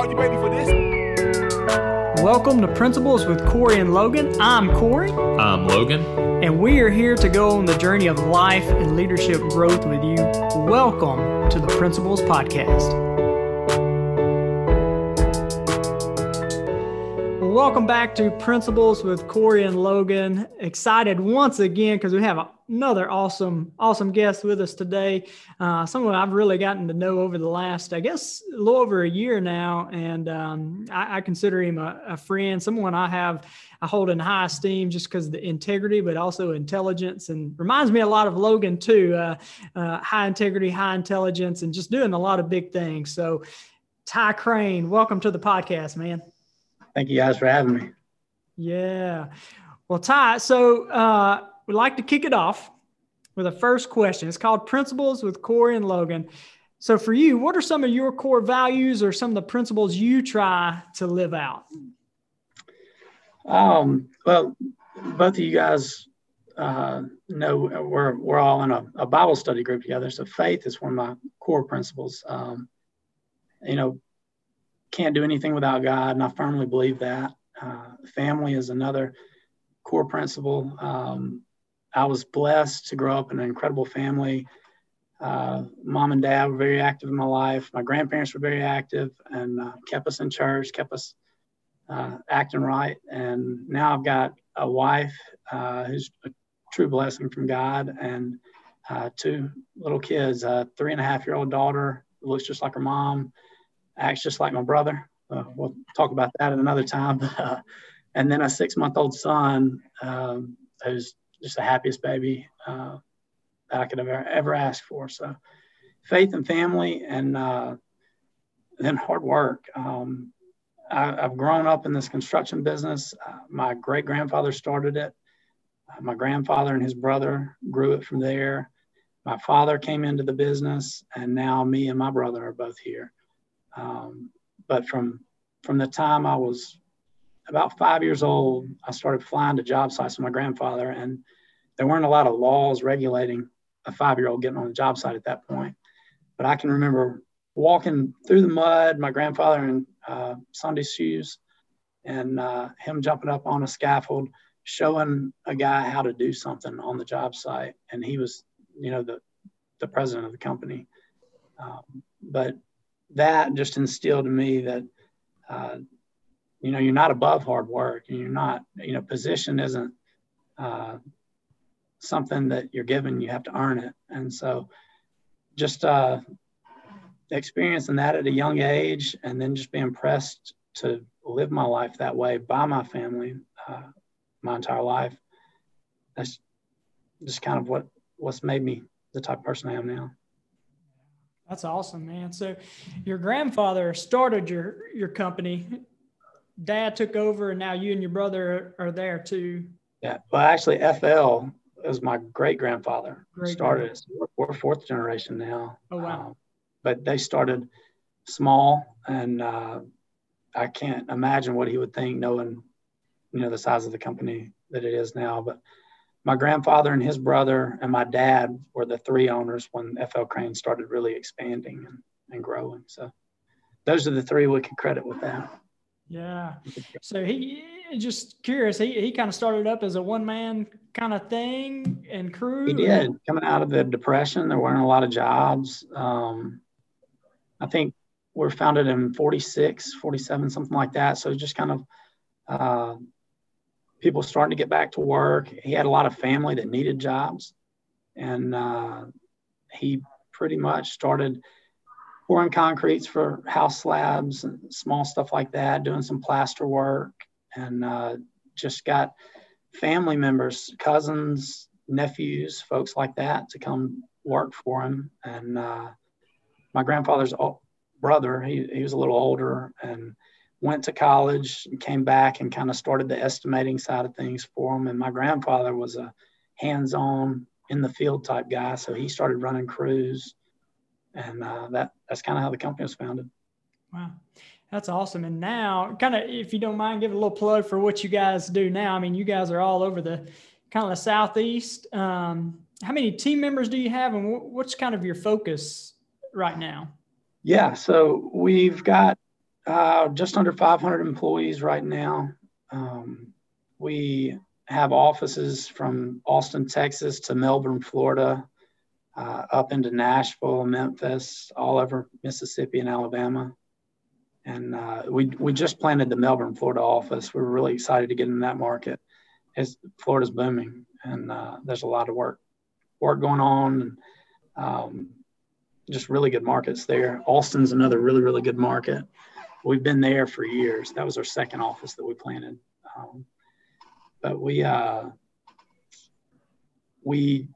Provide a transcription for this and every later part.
Are you ready for this? Welcome to Principles with Corey and Logan. I'm Corey. I'm Logan. And we are here to go on the journey of life and leadership growth with you. Welcome to the Principles Podcast. Welcome back to Principles with Corey and Logan. Excited once again because we have another awesome, awesome guest with us today. Uh, someone I've really gotten to know over the last, I guess, a little over a year now, and um, I, I, consider him a, a, friend, someone I have I hold in high esteem just because of the integrity, but also intelligence, and reminds me a lot of Logan too. Uh, uh, high integrity, high intelligence, and just doing a lot of big things. So, Ty Crane, welcome to the podcast, man. Thank you guys for having me. Yeah. Well, Ty, so uh, we'd like to kick it off with a first question. It's called Principles with Corey and Logan. So, for you, what are some of your core values or some of the principles you try to live out? Um, well, both of you guys uh, know we're, we're all in a, a, Bible study group together. So, faith is one of my core principles. Um, you know, can't do anything without God, and I firmly believe that. Uh, family is another core principle. Um, I was blessed to grow up in an incredible family. Uh, mom and dad were very active in my life. My grandparents were very active and uh, kept us in church, kept us uh, acting right. And now I've got a wife uh, who's a true blessing from God and uh, two little kids, a three and a half year old daughter who looks just like her mom, acts just like my brother. Uh, we'll talk about that at another time. and then a six month old son um, who's just the happiest baby uh, that I could ever, ever ask for. So faith and family and uh, then hard work. Um, I, have grown up in this construction business. Uh, my great grandfather started it. Uh, my grandfather and his brother grew it from there. My father came into the business, and now me and my brother are both here. Um, but from from the time I was about five years old, I started flying to job sites with my grandfather, and there weren't a lot of laws regulating a five-year-old getting on the job site at that point. But I can remember walking through the mud, my grandfather in uh, Sunday shoes, and uh, him jumping up on a scaffold, showing a guy how to do something on the job site, and he was, you know, the the president of the company. Um, but that just instilled in me that uh, you know you're not above hard work and you're not you know position isn't uh, something that you're given you have to earn it and so just uh, experiencing that at a young age and then just being pressed to live my life that way by my family uh, my entire life that's just kind of what what's made me the type of person i am now that's awesome, man. So your grandfather started your your company. Dad took over and now you and your brother are there too. Yeah. Well, actually FL is my great grandfather started. We're fourth generation now. Oh wow. Um, but they started small and uh, I can't imagine what he would think knowing, you know, the size of the company that it is now. But my grandfather and his brother and my dad were the three owners when FL Crane started really expanding and, and growing. So those are the three we can credit with that. Yeah. So he just curious, he, he kind of started up as a one man kind of thing and crew. He did. Coming out of the depression, there weren't a lot of jobs. Um, I think we're founded in 46, 47, something like that. So just kind of uh, people starting to get back to work. He had a lot of family that needed jobs, and uh, he pretty much started pouring concretes for house slabs and small stuff like that, doing some plaster work, and uh, just got family members, cousins, nephews, folks like that to come work for him. And uh, my grandfather's brother, he, he was a little older and went to college and came back and kind of started the estimating side of things for him. And my grandfather was a hands on in the field type guy. So he started running crews. And uh, that that's kind of how the company was founded. Wow. That's awesome. And now, kind of, if you don't mind, give a little plug for what you guys do now. I mean, you guys are all over the kind of the southeast. Um, how many team members do you have, and what's kind of your focus right now? Yeah, so we've got Uh, just under 500 employees right now. Um, we have offices from Austin, Texas to Melbourne, Florida, uh, up into Nashville, Memphis, all over Mississippi and Alabama. And uh, we, we just planted the Melbourne, Florida office. We are really excited to get in that market. As Florida's booming, and uh, there's a lot of work work going on. Um, just really good markets there. Austin's another really really good market. We've been there for years. That was our second office that we planted. Um, but we uh, we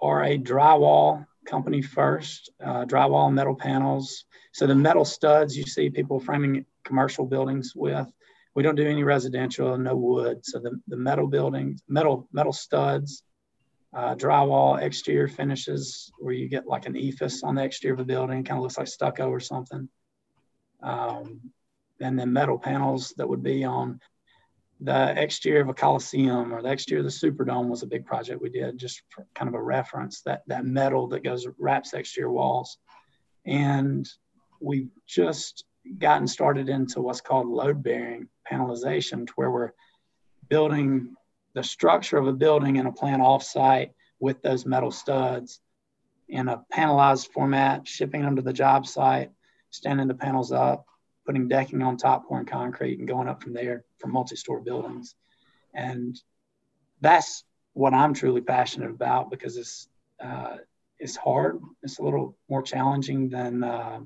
are a drywall company first, uh, drywall and metal panels. So the metal studs you see people framing commercial buildings with, we don't do any residential, no wood. So the, the metal buildings, metal metal studs, uh, drywall, exterior finishes where you get like an EIFS on the exterior of a building, kind of looks like stucco or something. Um, and then metal panels that would be on the exterior of a coliseum or the exterior of the Superdome was a big project we did, just for kind of a reference that that metal that goes wraps exterior walls, and we've just gotten started into what's called load bearing panelization, to where we're building the structure of a building in a plant offsite with those metal studs in a panelized format, shipping them to the job site, standing the panels up, putting decking on top, pouring concrete, and going up from there for multi-story buildings. And that's what I'm truly passionate about because it's uh, it's hard. It's a little more challenging than uh,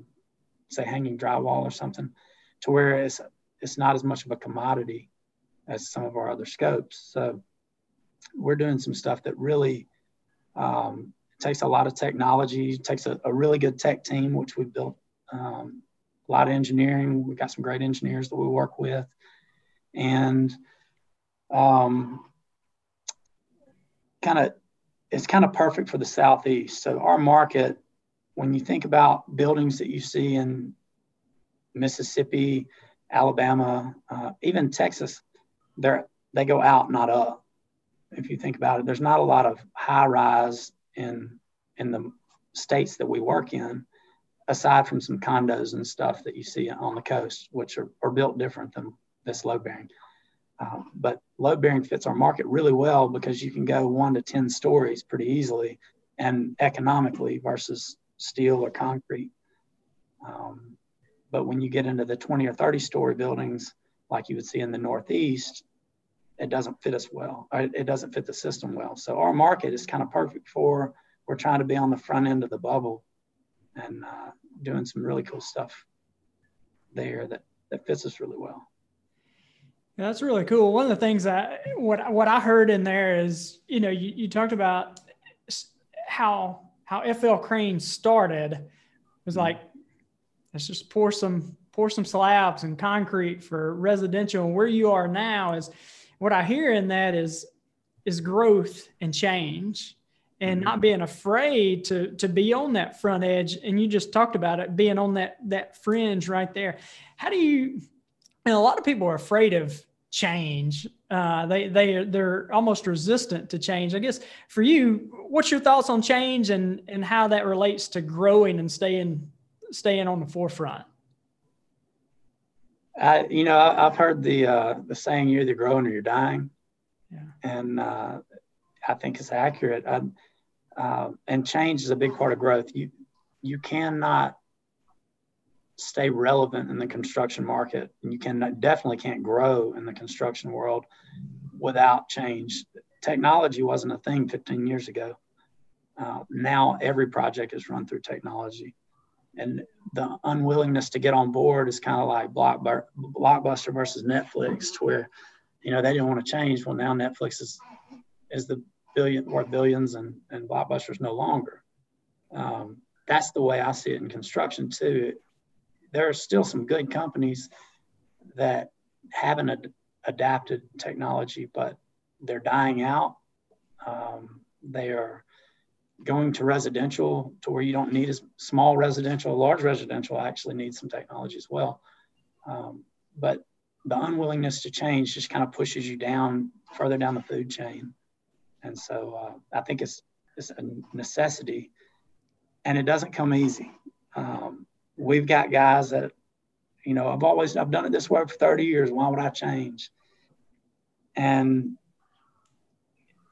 say hanging drywall or something, to where it's it's not as much of a commodity as some of our other scopes. So we're doing some stuff that really um, takes a lot of technology, takes a, a, really good tech team, which we've built um, a lot of engineering. We've got some great engineers that we work with. And um, kind of, it's kind of perfect for the Southeast. So our market, when you think about buildings that you see in Mississippi, Alabama, uh, even Texas, they're, they go out, not up. If you think about it, there's not a lot of high rise in in the states that we work in aside from some condos and stuff that you see on the coast, which are, are built different than this load bearing. Um, but load bearing fits our market really well because you can go one to 10 stories pretty easily and economically versus steel or concrete. Um, but when you get into the 20 or 30 story buildings, like you would see in the Northeast, it doesn't fit us well. It doesn't fit the system well. So our market is kind of perfect for, we're trying to be on the front end of the bubble and uh, doing some really cool stuff there that, that fits us really well. Yeah, that's really cool. One of the things that what what I heard in there is, you know, you, you talked about how how FL Crane started it was mm-hmm. like let's just pour some pour some slabs and concrete for residential and where you are now is what I hear in that is is growth and change and not mm-hmm. being afraid to to be on that front edge. And you just talked about it being on that that fringe right there. How do you and a lot of people are afraid of change. Uh, they they they're almost resistant to change. I guess for you what's your thoughts on change and and how that relates to growing and staying staying on the forefront? I, you know i've heard the uh, the saying you're either growing or you're dying. Yeah. and uh, i think it's accurate. I, uh, and change is a big part of growth. You you cannot stay relevant in the construction market, and you can definitely can't grow in the construction world without change. Technology wasn't a thing 15 years ago. Uh, now every project is run through technology, and the unwillingness to get on board is kind of like Blockbuster versus Netflix, where you know they didn't want to change. Well, now Netflix is is the billion worth billions and, and blockbusters no longer. Um, that's the way I see it in construction too. There are still some good companies that haven't ad- adapted technology, but they're dying out. Um, they are going to residential to where you don't need as small residential, large residential actually needs some technology as well. Um, but the unwillingness to change just kind of pushes you down further down the food chain. And so uh, I think it's, it's a necessity and it doesn't come easy. Um, we've got guys that you know, I've always I've done it this way for 30 years. Why would I change? And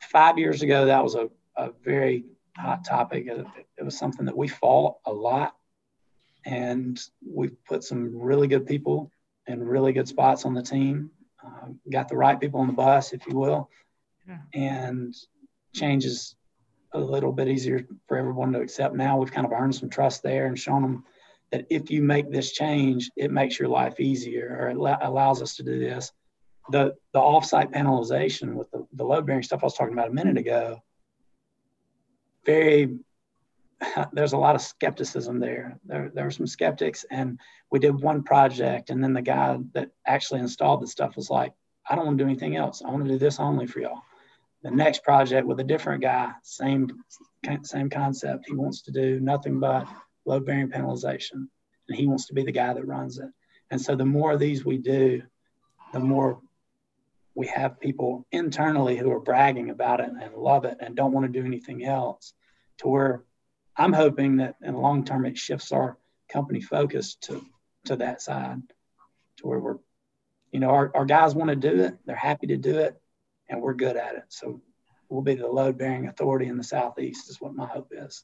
five years ago, that was a, a very hot topic. It, was something that we fought a lot, and we put some really good people in really good spots on the team. Uh, got the right people on the bus, if you will, and changes a little bit easier for everyone to accept now. We've kind of earned some trust there and shown them that if you make this change, it makes your life easier or it allows us to do this. The the offsite panelization with the, the load bearing stuff I was talking about a minute ago, very there's a lot of skepticism there. There there were some skeptics and we did one project and then the guy that actually installed the stuff was like, I don't want to do anything else. I want to do this only for y'all. The next project with a different guy, same same concept. He wants to do nothing but load bearing panelization, and he wants to be the guy that runs it. And so the more of these we do, the more we have people internally who are bragging about it and love it and don't want to do anything else to where I'm hoping that in the long term it shifts our company focus to to that side to where we're you know our, our guys want to do it they're happy to do it and we're good at it. So we'll be the load bearing authority in the southeast is what my hope is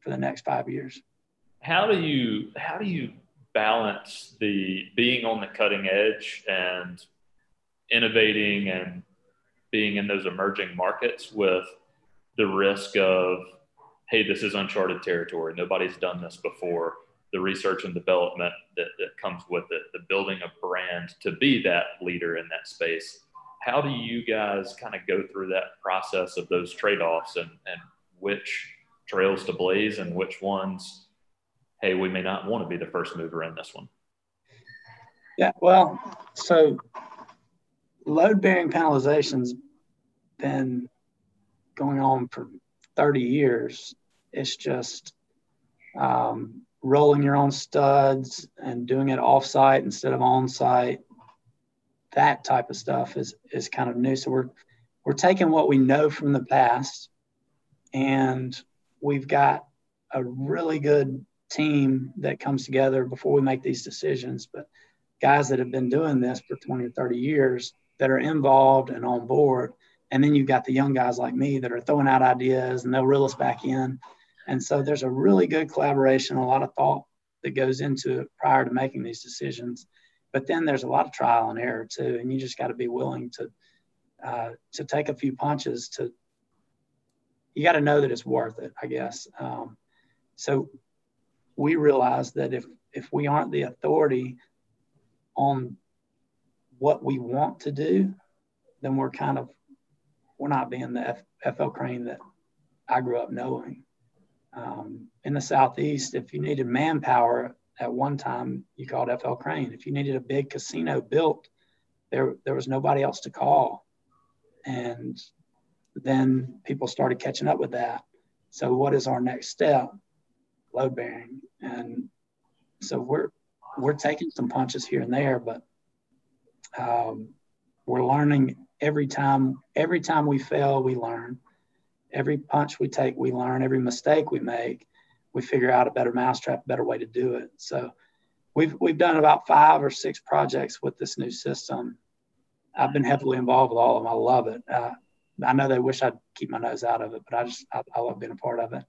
for the next five years. How do you how do you balance the being on the cutting edge and innovating and being in those emerging markets with the risk of hey this is uncharted territory. Nobody's done this before. The research and development that, that comes with it the building a brand to be that leader in that space how do you guys kind of go through that process of those trade-offs and, and which trails to blaze and which ones hey, we may not want to be the first mover in this one? Yeah, well, so load bearing panelization's been going on for 30 years. It's just um, rolling your own studs and doing it off-site instead of on-site. That type of stuff is is kind of new. So we're we're taking what we know from the past, and we've got a really good team that comes together before we make these decisions. But guys that have been doing this for 20 or 30 years that are involved and on board. And then you've got the young guys like me that are throwing out ideas and they'll reel us back in. And so there's a really good collaboration, a lot of thought that goes into it prior to making these decisions. But then there's a lot of trial and error too, and you just got to be willing to uh, to take a few punches. To you got to know that it's worth it, I guess. Um, so we realize that if if we aren't the authority on what we want to do, then we're kind of we're not being the F, FL Crane that I grew up knowing. Um, in the southeast, if you needed manpower at one time, you called FL Crane. If you needed a big casino built, there there was nobody else to call, and then people started catching up with that. So, what is our next step? Load bearing, and so we're we're taking some punches here and there, but um, we're learning every time. Every time we fail, we learn. Every punch we take, we learn. Every mistake we make, we figure out a better mousetrap, a better way to do it. So we've we've done about five or six projects with this new system. I've been heavily involved with all of them. I love it. Uh, I know they wish I'd keep my nose out of it, but I just I, I love being a part of it.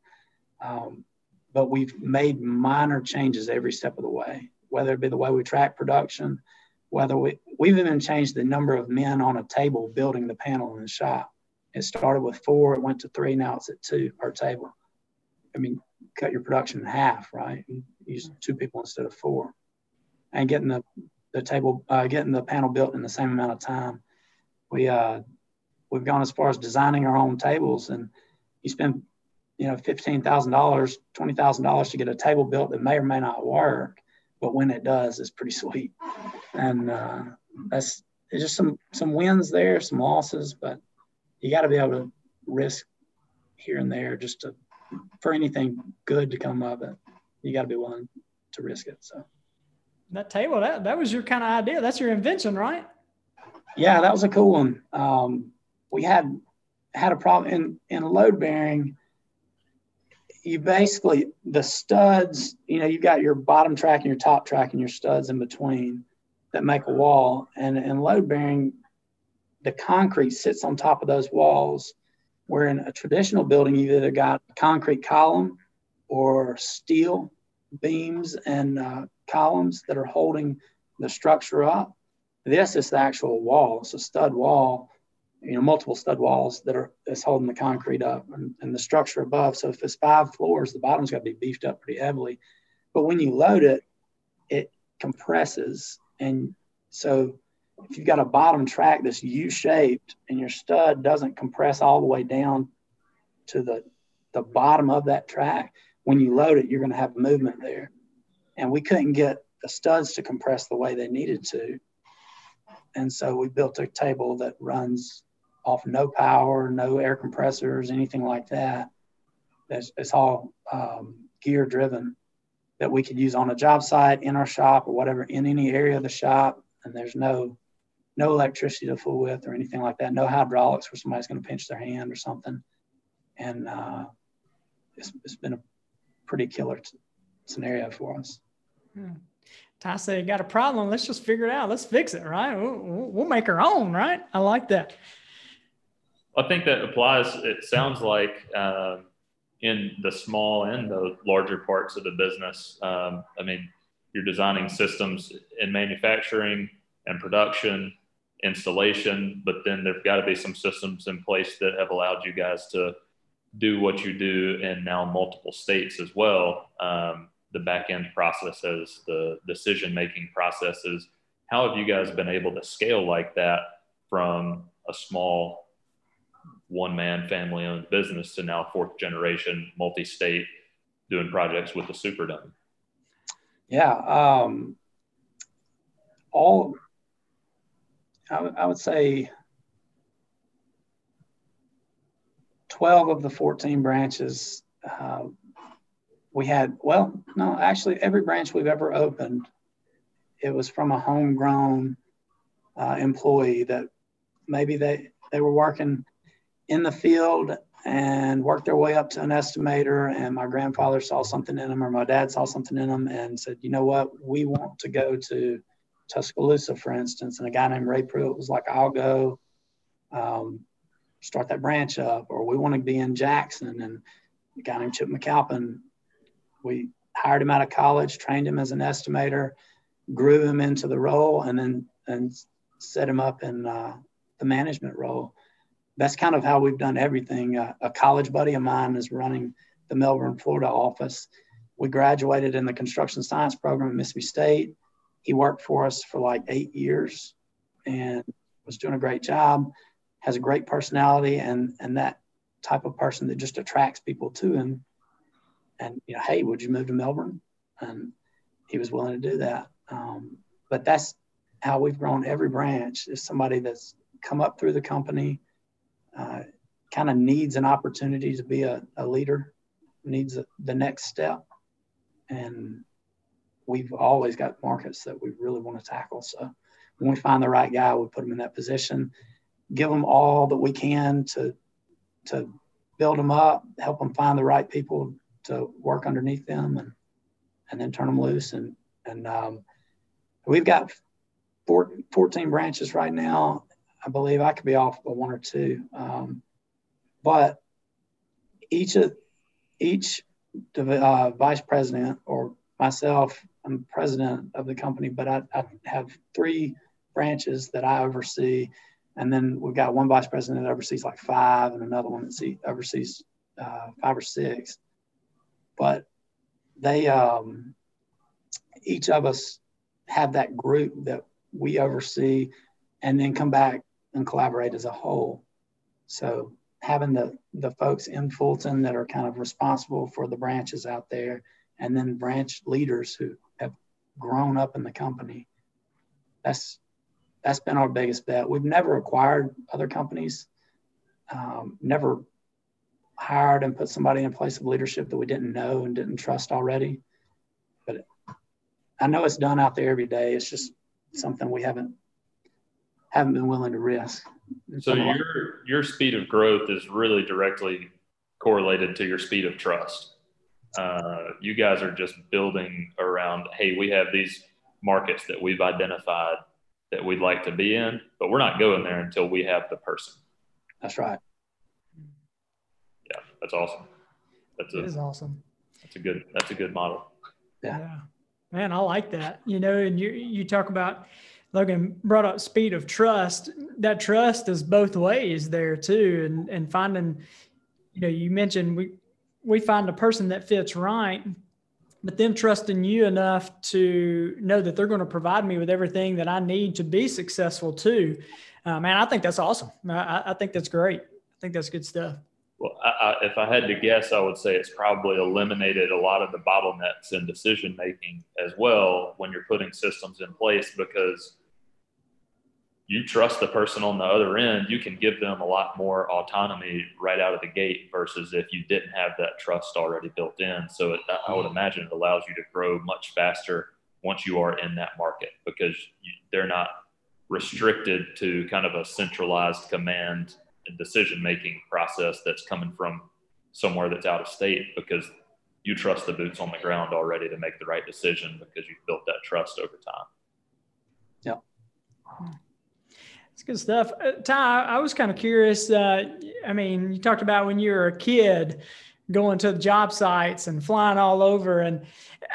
Um, but we've made minor changes every step of the way, whether it be the way we track production, whether we, we've even changed the number of men on a table building the panel in the shop. It started with four, it went to three, now it's at two per table. I mean, cut your production in half, right? use two people instead of four. And getting the, the table, uh, getting the panel built in the same amount of time. We, uh, we've gone as far as designing our own tables and you spend you know, $15,000, $20,000 to get a table built that may or may not work. But when it does, it's pretty sweet. And uh, that's just some, some wins there, some losses, but you got to be able to risk here and there just to, for anything good to come of it. You got to be willing to risk it. So that table, that, that was your kind of idea. That's your invention, right? Yeah, that was a cool one. Um, we had had a problem in, in load bearing you basically the studs. You know, you've got your bottom track and your top track and your studs in between that make a wall. And and load bearing, the concrete sits on top of those walls. Where in a traditional building, you either got concrete column or steel beams and uh, columns that are holding the structure up. This is the actual wall. It's a stud wall, you know, multiple stud walls that are that's holding the concrete up and, and the structure above. So if it's five floors, the bottom's got to be beefed up pretty heavily. But when you load it, it compresses. And so if you've got a bottom track that's U-shaped and your stud doesn't compress all the way down to the the bottom of that track, when you load it, you're going to have movement there. And we couldn't get the studs to compress the way they needed to. And so we built a table that runs off no power, no air compressors, anything like that. It's, it's all um, gear driven that we could use on a job site, in our shop, or whatever, in any area of the shop. And there's no no electricity to fool with or anything like that. No hydraulics where somebody's going to pinch their hand or something. And uh, it's, it's been a pretty killer t- scenario for us. Hmm. Ty said, "You got a problem? Let's just figure it out. Let's fix it, right? We'll, we'll make our own, right? I like that." I think that applies. It sounds like uh, in the small and the larger parts of the business. Um, I mean, you're designing systems in manufacturing and production, installation, but then there've got to be some systems in place that have allowed you guys to do what you do in now multiple states as well. Um, the back end processes, the decision making processes. How have you guys been able to scale like that from a small one man family owned business to now fourth generation multi state doing projects with the Superdome? Yeah. Um, all, I, would say 12 of the 14 branches uh, we had well no actually every branch we've ever opened it was from a homegrown uh, employee that maybe they they were working in the field and worked their way up to an estimator and my grandfather saw something in them or my dad saw something in them and said you know what? We want to go to tuscaloosa for instance and a guy named ray pruitt was like i'll go um, start that branch up or we want to be in jackson and a guy named chip mcalpin we hired him out of college, trained him as an estimator, grew him into the role, and then and set him up in uh, the management role. That's kind of how we've done everything. Uh, a college buddy of mine is running the Melbourne, Florida office. We graduated in the construction science program at Mississippi State. He worked for us for like eight years and was doing a great job. Has a great personality and and that type of person that just attracts people to him and you know, hey, would you move to Melbourne? And he was willing to do that. Um, but that's how we've grown every branch is somebody that's come up through the company, uh, kind of needs an opportunity to be a, a leader, needs a, the next step. And we've always got markets that we really want to tackle. So when we find the right guy, we put them in that position, give them all that we can to, to build them up, help them find the right people to work underneath them and and then turn them loose. And and um, we've got four, 14 branches right now. I believe i could be off by one or two. Um, but each of each uh, vice president or myself i'm president of the company but I, I have three branches that i oversee. And then we've got one vice president that oversees like five and another one that see, oversees uh, five or six. But they um, each of us have that group that we oversee and then come back and collaborate as a whole. So having the the folks in fulton that are kind of responsible for the branches out there and then branch leaders who grown up in the company that's that's been our biggest bet we've never acquired other companies um, never hired and put somebody in place of leadership that we didn't know and didn't trust already. But I know it's done out there every day. It's just something we haven't haven't been willing to risk. So your your speed of growth is really directly correlated to your speed of trust. Uh, you guys are just building around, hey, we have these markets that we've identified that we'd like to be in, but we're not going there until we have the person. That's right. Yeah, that's awesome. That's a, it is awesome. That's a good. That's a good model. Yeah. yeah. Man, I like that. You know, and you you talk about Logan brought up speed of trust. That trust is both ways there too, and and finding, you know, you mentioned we we find a person that fits right, but them trusting you enough to know that they're going to provide me with everything that I need to be successful too. Uh, man, I think that's awesome. I, I think that's great. I think that's good stuff. Well, I, I, if I had to guess, I would say it's probably eliminated a lot of the bottlenecks in decision making as well when you're putting systems in place because you trust the person on the other end, you can give them a lot more autonomy right out of the gate versus if you didn't have that trust already built in. So it, I would mm-hmm. imagine it allows you to grow much faster once you are in that market because you, they're not restricted to kind of a centralized command and decision making process that's coming from somewhere that's out of state because you trust the boots on the ground already to make the right decision because you've built that trust over time. Yeah. Good stuff. Uh, Ty, I was kind of curious. Uh, I mean, you talked about when you were a kid going to the job sites and flying all over. And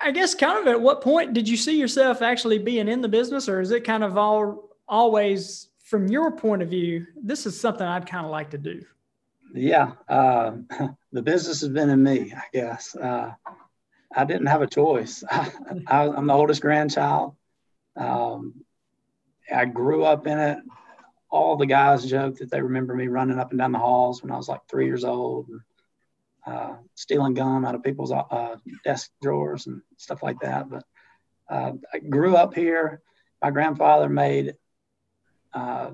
I guess kind of at what point did you see yourself actually being in the business or is it kind of all always from your point of view, this is something I'd kind of like to do? Yeah. Uh, the business has been in me, I guess. Uh, I didn't have a choice. I, am the oldest grandchild. Um, I grew up in it all the guys joke that they remember me running up and down the halls when I was like three years old, and, uh, stealing gum out of people's uh, desk drawers and stuff like that. But uh, I grew up here. My grandfather made uh,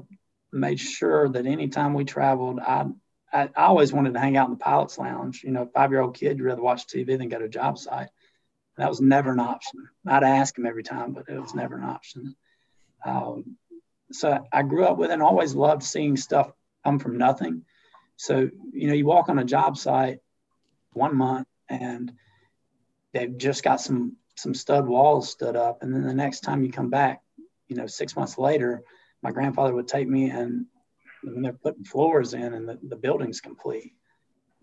made sure that anytime we traveled, I, I, I always wanted to hang out in the pilot's lounge. You know, five year old kid, you'd rather watch TV than go to a job site. That was never an option. I'd ask him every time, but it was never an option. Um, so I grew up with it and always loved seeing stuff come from nothing. So, you know, you walk on a job site one month and they've just got some some stud walls stood up. And then the next time you come back, you know, six months later, my grandfather would take me and when they're putting floors in and the, the building's complete.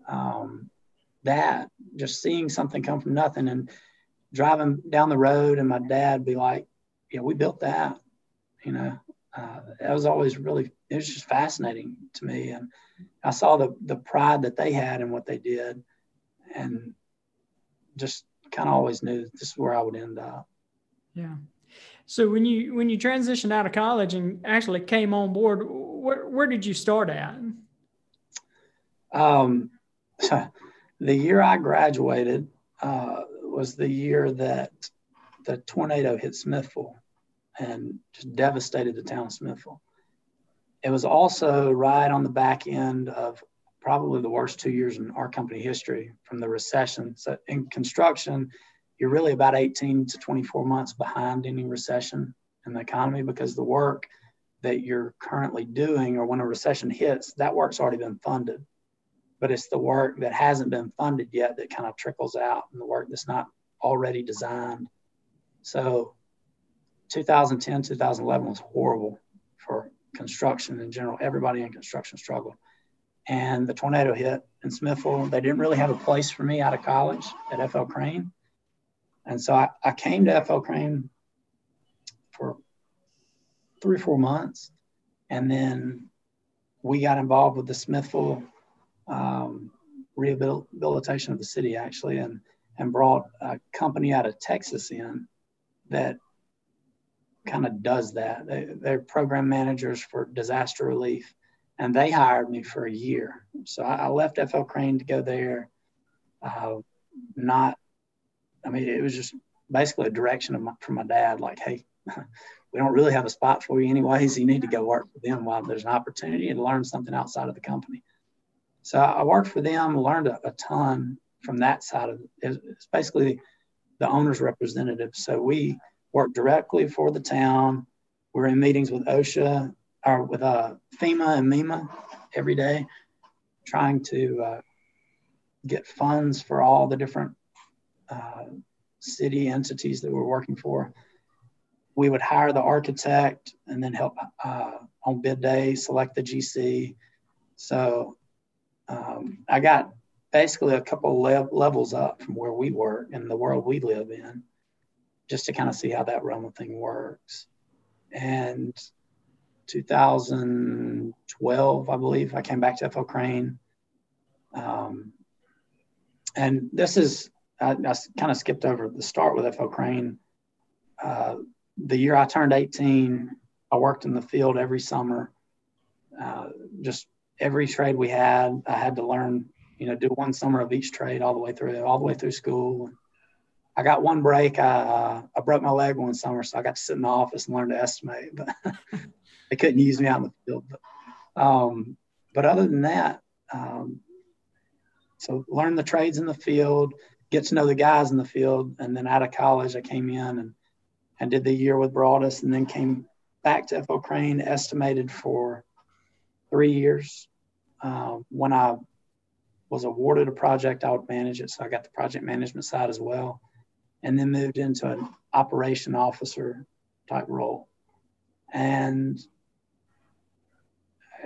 Um, that just seeing something come from nothing and driving down the road and my dad be like, yeah, we built that, you know, uh, that was always really it was just fascinating to me. And i saw the the pride that they had in what they did and just kind of always knew this is where i would end up. Yeah. So when you when you transitioned out of college and actually came on board where, where did you start at? Um, the year i graduated uh, was the year that the tornado hit smithville and just devastated the town of Smithville. It was also right on the back end of probably the worst two years in our company history from the recession. So in construction, you're really about 18 to 24 months behind any recession in the economy because the work that you're currently doing or when a recession hits, that work's already been funded. But it's the work that hasn't been funded yet that kind of trickles out and the work that's not already designed. So 2010, 2011 was horrible for construction in general. Everybody in construction struggled. And the tornado hit in Smithville. They didn't really have a place for me out of college at FL Crane. And so I, I came to FL Crane for three or four months. And then we got involved with the Smithville um, rehabilitation of the city, actually, and, and brought a company out of Texas in that kind of does that. They, they're program managers for disaster relief, and they hired me for a year. So I, I left FL Crane to go there. Uh, not, I mean, it was just basically a direction my, from my dad, like, hey, we don't really have a spot for you anyways. You need to go work for them while there's an opportunity to learn something outside of the company. So I worked for them, learned a, a ton from that side of it. It's basically the owner's representative. So we work directly for the town. We're in meetings with OSHA or with uh, FEMA and MEMA every day, trying to uh, get funds for all the different uh, city entities that we're working for. We would hire the architect and then help uh, on bid day, select the GC. So um, I got basically a couple le- levels up from where we work and the world we live in, just to kind of see how that realm of thing works. And 2012, I believe, I came back to FL Crane. Um, and this is, I, I kind of skipped over the start with FL Crane. Uh, the year I turned 18, I worked in the field every summer. Uh, just every trade we had, I had to learn, you know, do one summer of each trade all the way through, all the way through school. I got one break. I, uh, I broke my leg one summer, so I got to sit in the office and learn to estimate. But they couldn't use me out in the field. But, um, but other than that, um, so learn the trades in the field, get to know the guys in the field, and then out of college, I came in and and did the year with Broaddus, and then came back to FL Crane, estimated for three years. Um, when I was awarded a project, I would manage it, so I got the project management side as well, and then moved into an operation officer type role, and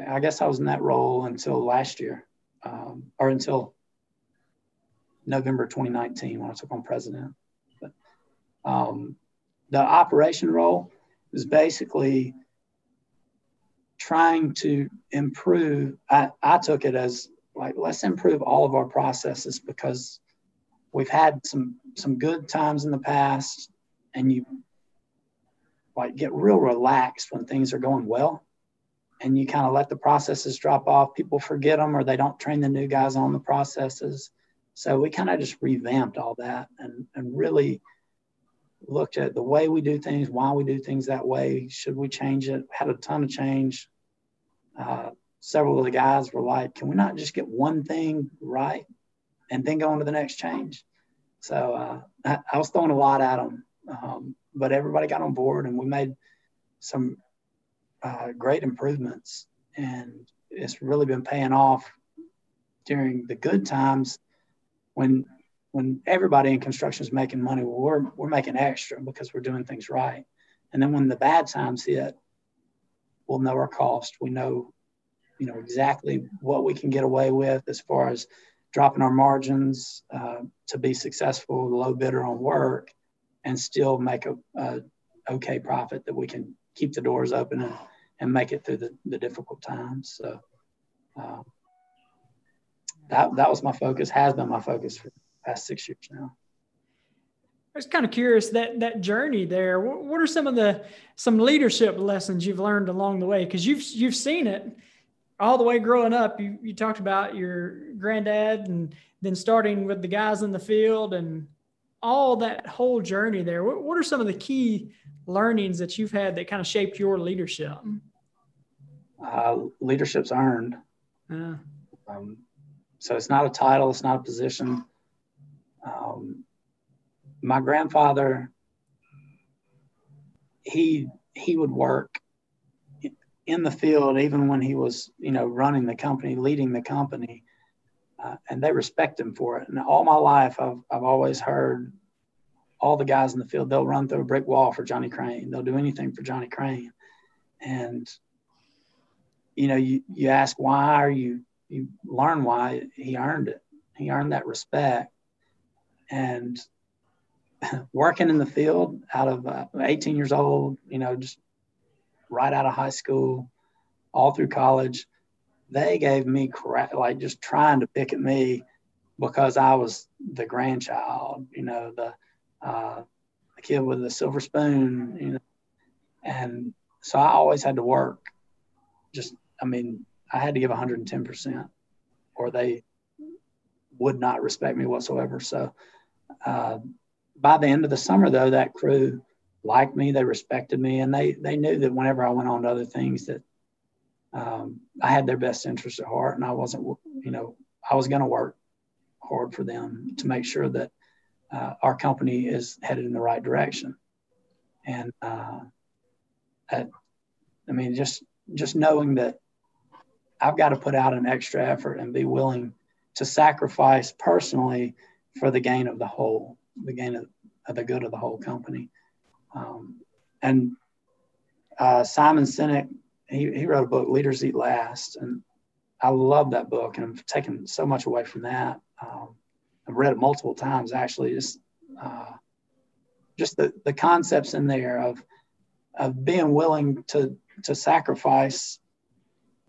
I guess I was in that role until last year, um, or until November 2019 when I took on president. But, um, the operation role is basically trying to improve. I, I took it as like let's improve all of our processes because we've had some some good times in the past, and you like get real relaxed when things are going well and you kind of let the processes drop off. People forget them or they don't train the new guys on the processes. So we kind of just revamped all that and, and really looked at the way we do things, why we do things that way. Should we change it? Had a ton of change. Uh, several of the guys were like, can we not just get one thing right and then go on to the next change? So uh, I, I, was throwing a lot at them, um, but everybody got on board and we made some uh, great improvements, and it's really been paying off during the good times when when everybody in construction is making money. Well, we're we're making extra because we're doing things right, and then when the bad times hit, we'll know our cost. We know, you know exactly what we can get away with as far as dropping our margins uh, to be successful, low bidder on work, and still make a, a okay profit that we can keep the doors open and and make it through the, the difficult times. So um, that that was my focus, has been my focus for the past six years now. I was kind of curious that that journey there. What, what are some of the some leadership lessons you've learned along the way? Because you've you've seen it all the way growing up. You you talked about your granddad and then starting with the guys in the field and all that whole journey there. What, what are some of the key learnings that you've had that kind of shaped your leadership? Uh, leadership's earned. Uh. Um, so it's not a title, it's not a position. Um, my grandfather, he he would work in the field even when he was, you know, running the company, leading the company, uh, and they respect him for it. And all my life, I've I've always heard all the guys in the field, they'll run through a brick wall for Johnny Crane. They'll do anything for Johnny Crane. And, you know, you, you ask why you, you learn why he earned it. He earned that respect. And working in the field out of uh, 18 years old, you know, just right out of high school, all through college, they gave me crap, like just trying to pick at me because I was the grandchild, you know, the uh, a kid with the silver spoon, you know, and so I always had to work. Just, I mean, I had to give 110%, or they would not respect me whatsoever. So, uh, by the end of the summer, though, that crew liked me, they respected me, and they they knew that whenever I went on to other things, that um, I had their best interest at heart, and I wasn't, you know, I was going to work hard for them to make sure that uh, our company is headed in the right direction. And uh, I, mean, just just knowing that I've got to put out an extra effort and be willing to sacrifice personally for the gain of the whole. the gain of, of the good of the whole company. Um, and uh, Simon Sinek, he, he wrote a book, Leaders Eat Last. And I love that book and I've taken so much away from that. Um, I've read it multiple times actually, just, uh, just the, the concepts in there of, of being willing to, to sacrifice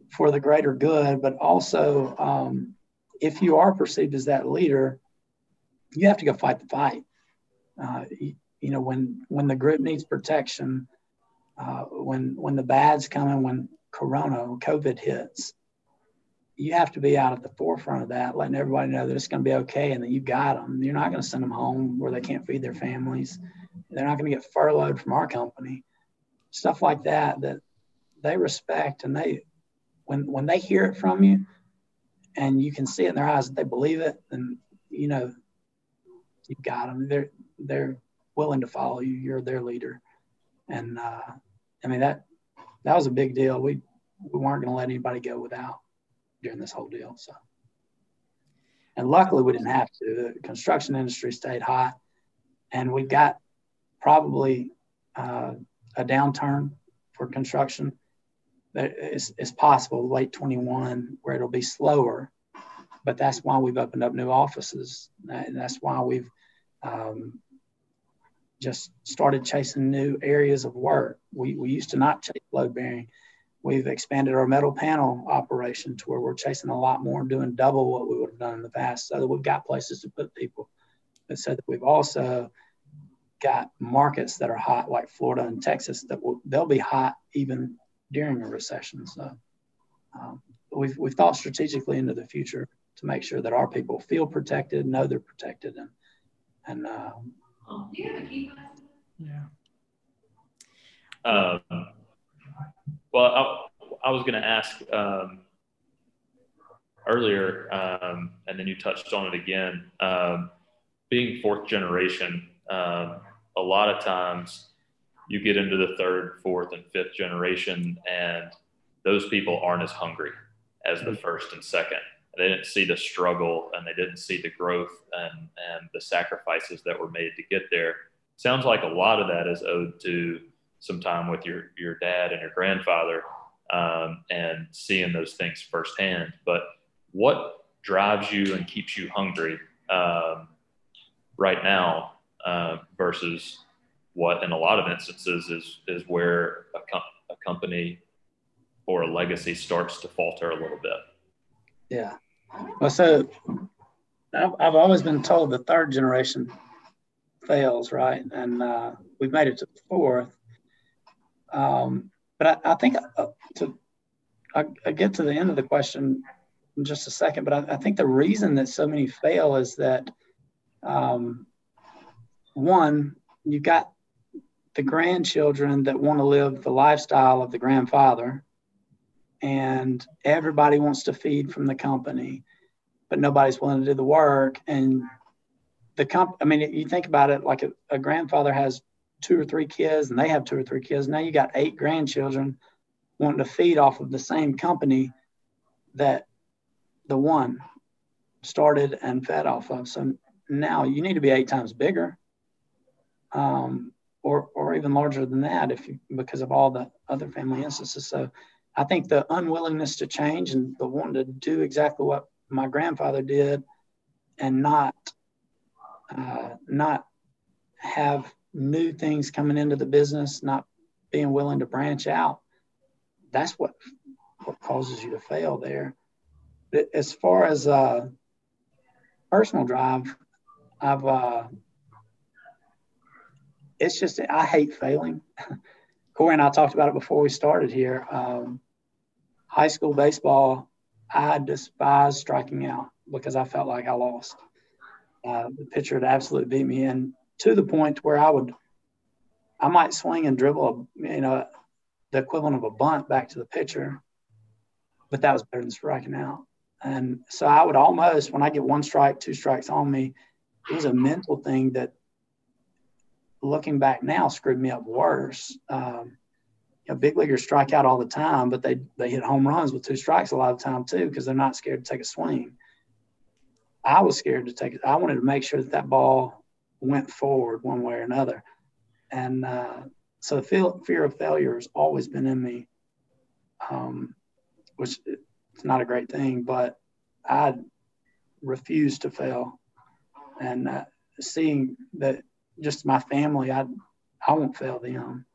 for the greater good, but also um, if you are perceived as that leader, you have to go fight the fight. Uh, you, know, when when the group needs protection, uh, when when the bad's coming, when Corona, COVID hits, you have to be out at the forefront of that, letting everybody know that it's going to be okay and that you got them. You're not going to send them home where they can't feed their families. They're not going to get furloughed from our company. Stuff like that that they respect and they when when they hear it from you and you can see it in their eyes that they believe it, then you know you've got them. They're they're willing to follow you. You're their leader, and uh, I mean that that was a big deal. We we weren't going to let anybody go without during this whole deal. So, and luckily we didn't have to. The construction industry stayed hot, and we've got probably uh, a downturn for construction it's possible late 21 where it'll be slower but that's why we've opened up new offices and that's why we've um, just started chasing new areas of work we, we used to not chase load bearing we've expanded our metal panel operation to where we're chasing a lot more and doing double what we would have done in the past so that we've got places to put people but so that we've also got markets that are hot like florida and texas that will they'll be hot even during a recession. So um, we've, we've thought strategically into the future to make sure that our people feel protected, know they're protected, and and um, yeah. Um, well, I, I was going to ask um, earlier, um, and then you touched on it again. Um, being fourth generation, um, a lot of times you get into the third, fourth, and fifth generation, and those people aren't as hungry as the mm-hmm. first and second. They didn't see the struggle and they didn't see the growth and, and the sacrifices that were made to get there. Sounds like a lot of that is owed to some time with your, your dad and your grandfather um, and seeing those things firsthand. But what drives you and keeps you hungry um, right now uh, versus what in a lot of instances is is where a, com- a company or a legacy starts to falter a little bit. Yeah. Well, so I've, I've always been told the third generation fails, right? And uh, we've made it to the fourth. Um, but I, I think uh, to I, I, get to the end of the question in just a second, but I, I think the reason that so many fail is that um, one, you've got the grandchildren that want to live the lifestyle of the grandfather and everybody wants to feed from the company but nobody's willing to do the work. And the comp i mean you think about it like a, a grandfather has two or three kids and they have two or three kids. Now you got eight grandchildren wanting to feed off of the same company that the one started and fed off of. So now you need to be eight times bigger um, or or even larger than that if you, because of all the other family instances. So I think the unwillingness to change and the wanting to do exactly what my grandfather did and not uh, not have new things coming into the business, not being willing to branch out. That's what what causes you to fail there. But as far as uh, personal drive, I've uh, it's just I hate failing. Corey and I talked about it before we started here. Um, high school baseball, I despised striking out because I felt like I lost. Uh, the pitcher had absolutely beat me in to the point where I would, I might swing and dribble, a, you know, the equivalent of a bunt back to the pitcher, but that was better than striking out. And so I would almost, when I get one strike, two strikes on me, it was a mental thing that looking back now, screwed me up worse. Um, you know, big leaguers strike out all the time, but they they hit home runs with two strikes a lot of time too because they're not scared to take a swing. I was scared to take it. I wanted to make sure that that ball went forward one way or another. And uh, so feel, fear of failure has always been in me, um, which it's not a great thing, but I refuse to fail. And uh, seeing that just my family, I, I won't fail them.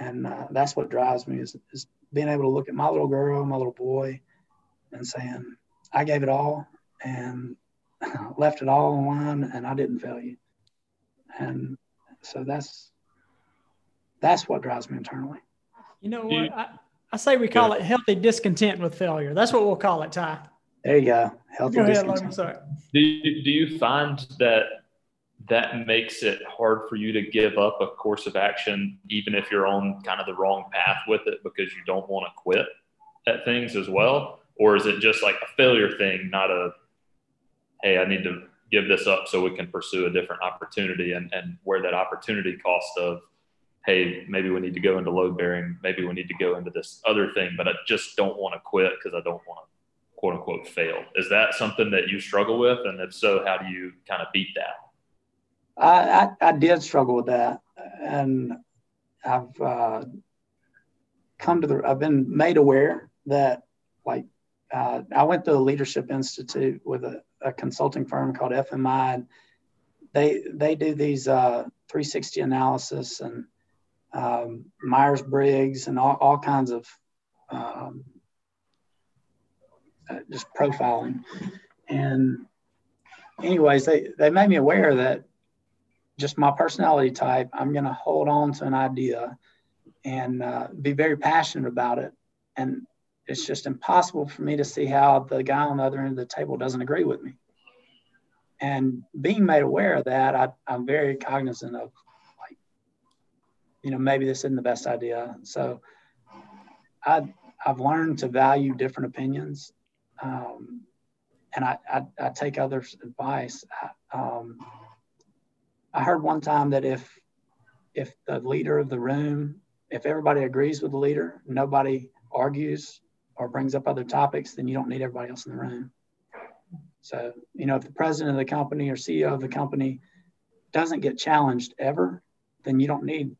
And uh, that's what drives me is, is being able to look at my little girl, my little boy, and saying, I gave it all and left it all on line and I didn't fail you. And so that's that's what drives me internally. You know what? I, I say we call yeah. it healthy discontent with failure. That's what we'll call it, Ty. There you go. Healthy go discontent. Ahead, sorry. Do you, do you find that that makes it hard for you to give up a course of action, even if you're on kind of the wrong path with it because you don't want to quit at things as well? Or is it just like a failure thing, not a, hey, I need to give this up so we can pursue a different opportunity and, and where that opportunity cost of, hey, maybe we need to go into load bearing, maybe we need to go into this other thing, but I just don't want to quit because I don't want to quote unquote fail. Is that something that you struggle with? And if so, how do you kind of beat that? I, I, I did struggle with that, and I've uh, come to the. I've been made aware that, like, uh, I went to the Leadership Institute with a, a consulting firm called FMI, and they they do these uh, 360 analysis and um, Myers Briggs and all, all kinds of um, uh, just profiling. And anyways, they they made me aware that just my personality type, I'm going to hold on to an idea and uh, be very passionate about it. And it's just impossible for me to see how the guy on the other end of the table doesn't agree with me. And being made aware of that, I, I'm very cognizant of, like, you know, maybe this isn't the best idea. So I, I've learned to value different opinions. Um, and I, I, I, take others' advice. Um, I heard one time that if if the leader of the room, if everybody agrees with the leader, nobody argues or brings up other topics, then you don't need everybody else in the room. So, you know, if the president of the company or CEO of the company doesn't get challenged ever, then you don't need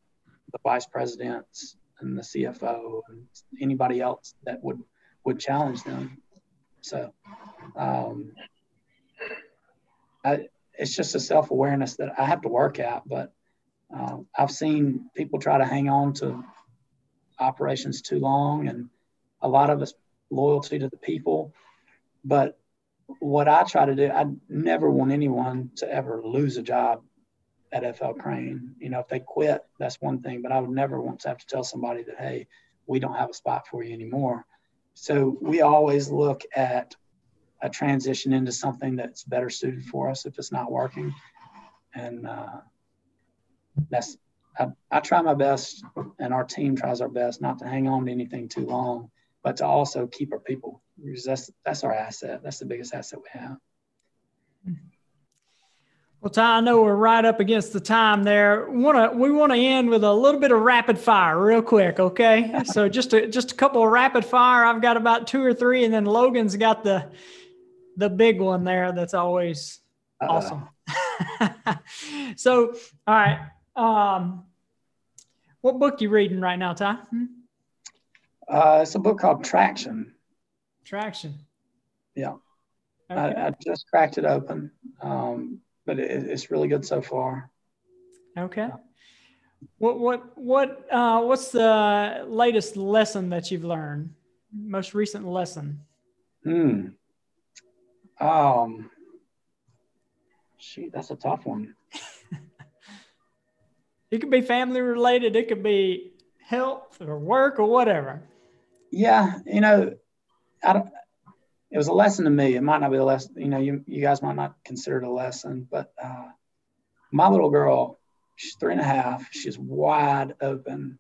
the vice presidents and the CFO and anybody else that would would challenge them. So, um, I it's just a self awareness that I have to work at. But uh, I've seen people try to hang on to operations too long, and a lot of us loyalty to the people. But what I try to do, I never want anyone to ever lose a job at FL Crane. You know, if they quit, that's one thing, but I would never want to have to tell somebody that, hey, we don't have a spot for you anymore. So we always look at a transition into something that's better suited for us if it's not working. And uh, that's I, I try my best, and our team tries our best not to hang on to anything too long, but to also keep our people. Because that's that's our asset. That's the biggest asset we have. Well, Ty, I know we're right up against the time there. Want to we want to end with a little bit of rapid fire, real quick, okay? so just a just a couple of rapid fire. I've got about two or three, and then Logan's got the the big one there that's always uh awesome. so, all right. Um, what book you reading right now, Ty? Hmm? Uh, it's a book called Traction. Traction. Yeah. Okay. I, I, just cracked it open, um, but it, it's really good so far. Okay. What what what uh, what's the latest lesson that you've learned? Most recent lesson. Hmm. Um, shoot, that's a tough one. it could be family related. It could be health or work or whatever. Yeah, you know, I don't. It was a lesson to me. It might not be a lesson. You know, you you guys might not consider it a lesson, but uh, my little girl, she's three and a half. She's wide open,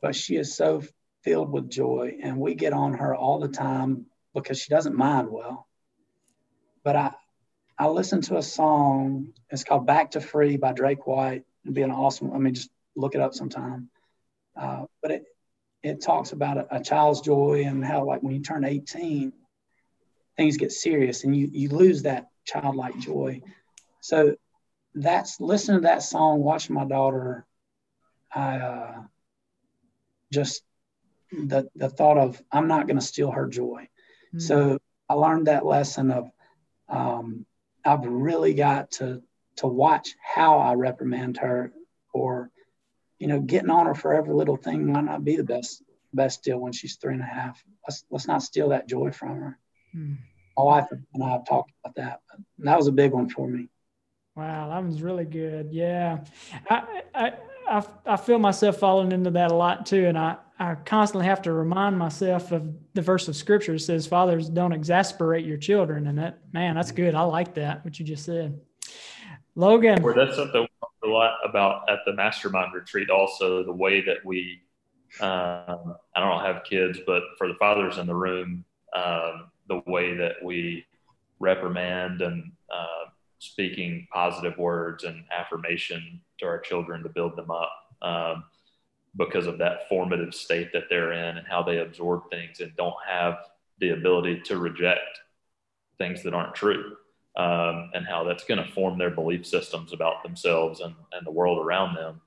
but she is so filled with joy, and we get on her all the time because she doesn't mind well but I I listened to a song. It's called "Back to Free" by Drake White. It'd be an awesome. I mean, just look it up sometime. Uh, but it it talks about a, a, child's joy and how like when you turn 18, things get serious and you you lose that childlike joy. So that's listening to that song, watching my daughter. I uh, just the the thought of I'm not going to steal her joy. Mm-hmm. So I learned that lesson of um, I've really got to to watch how I reprimand her, or you know, getting on her for every little thing might not be the best best deal when she's three and a half. Let's let's not steal that joy from her. Mm. My wife and I have talked about that. That was a big one for me. Wow, that was really good. Yeah, I, I I I feel myself falling into that a lot too, and I I constantly have to remind myself of the verse of scripture that says, "Fathers, don't exasperate your children." And that man, that's good. I like that what you just said, Logan. That's something a lot about at the mastermind retreat. Also, the way that we um, I don't have kids, but for the fathers in the room, um, the way that we reprimand and uh, speaking positive words and affirmation to our children to build them up um, because of that formative state that they're in and how they absorb things and don't have the ability to reject things that aren't true um, and how that's going to form their belief systems about themselves and, and the world around them.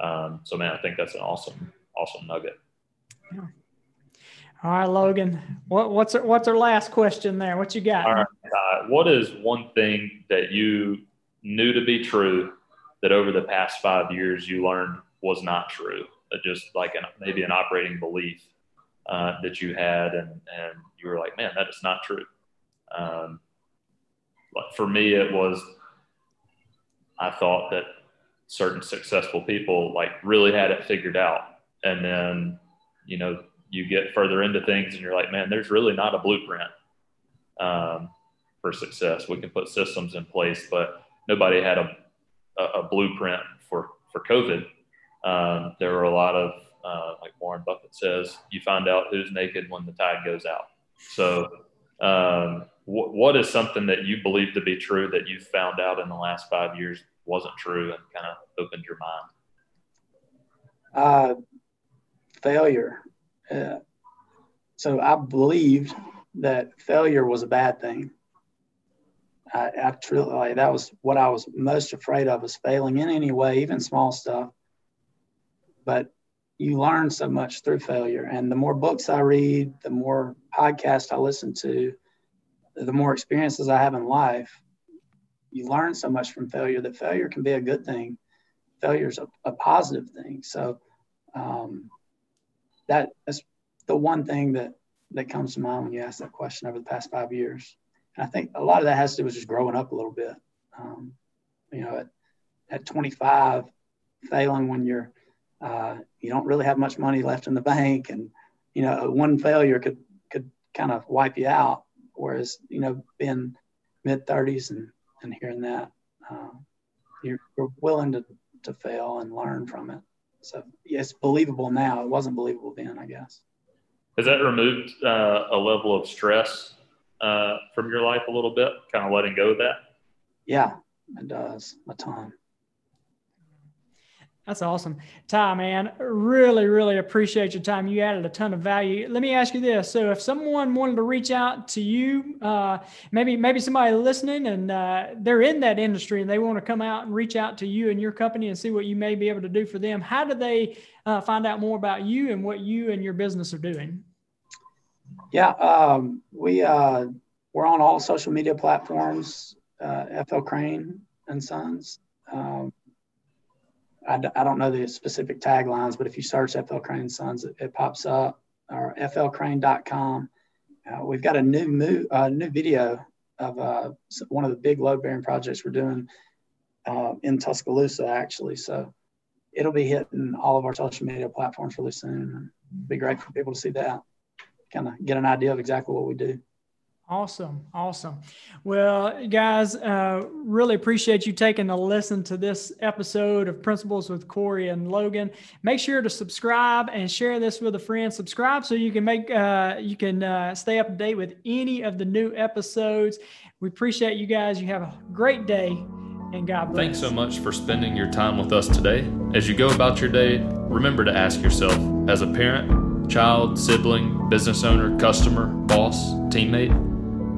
Um, so, man, I think that's an awesome, awesome nugget. Yeah. All right, Logan. What, what's our, what's our last question there? What you got? All right. Uh, what is one thing that you knew to be true that over the past five years you learned was not true? Just like an, maybe an operating belief uh, that you had, and and you were like, man, that is not true. Um, for me, it was I thought that certain successful people like really had it figured out, and then you know you get further into things and you're like, man, there's really not a blueprint um, for success. We can put systems in place, but nobody had a, a, a blueprint for, for COVID. Um, there were a lot of, uh, like Warren Buffett says, you find out who's naked when the tide goes out. So, um, wh- what is something that you believe to be true that you found out in the last five years wasn't true and kind of opened your mind? Uh, failure uh, so I believed that failure was a bad thing. I, I truly like that was what I was most afraid of was failing in any way, even small stuff. But you learn so much through failure, and the more books I read, the more podcasts I listen to, the more experiences I have in life, you learn so much from failure that failure can be a good thing. Failure is a, a positive thing. So um, that that's the one thing that that comes to mind when you ask that question over the past five years. And I think a lot of that has to do with just growing up a little bit. Um, you know, at, at 25, failing when you're uh, you don't really have much money left in the bank, and you know, one failure could could kind of wipe you out. Whereas you know, being mid 30s and and hearing that, uh, you're, you're willing to to fail and learn from it. So yeah, it's believable now. It wasn't believable then, I guess. Has that removed uh, a level of stress uh, from your life a little bit? Kind of letting go of that. Yeah, it does a ton. That's awesome. Ty, man, really, really appreciate your time. You added a ton of value. Let me ask you this. So if someone wanted to reach out to you, uh, maybe, maybe somebody listening and uh, they're in that industry and they want to come out and reach out to you and your company and see what you may be able to do for them, how do they uh, find out more about you and what you and your business are doing? Yeah, um, we, uh, we're on all social media platforms, uh, FL Crane and Sons. Um, I d- I don't know the specific taglines, but if you search FL Crane Sons, it, it pops up or flcrane.com. Uh, we've got a new mo- uh, new video of uh, one of the big load bearing projects we're doing uh, in Tuscaloosa, actually. So it'll be hitting all of our social media platforms really soon. It'd be great for people to see that, kind of get an idea of exactly what we do. Awesome. Awesome. Well, guys, uh, really appreciate you taking a listen to this episode of Principles with Corey and Logan. Make sure to subscribe and share this with a friend. Subscribe so you can make uh, you can uh, stay up to date with any of the new episodes. We appreciate you guys. You have a great day and God bless. Thanks so much for spending your time with us today. As you go about your day, remember to ask yourself as a parent, child, sibling, business owner, customer, boss, teammate,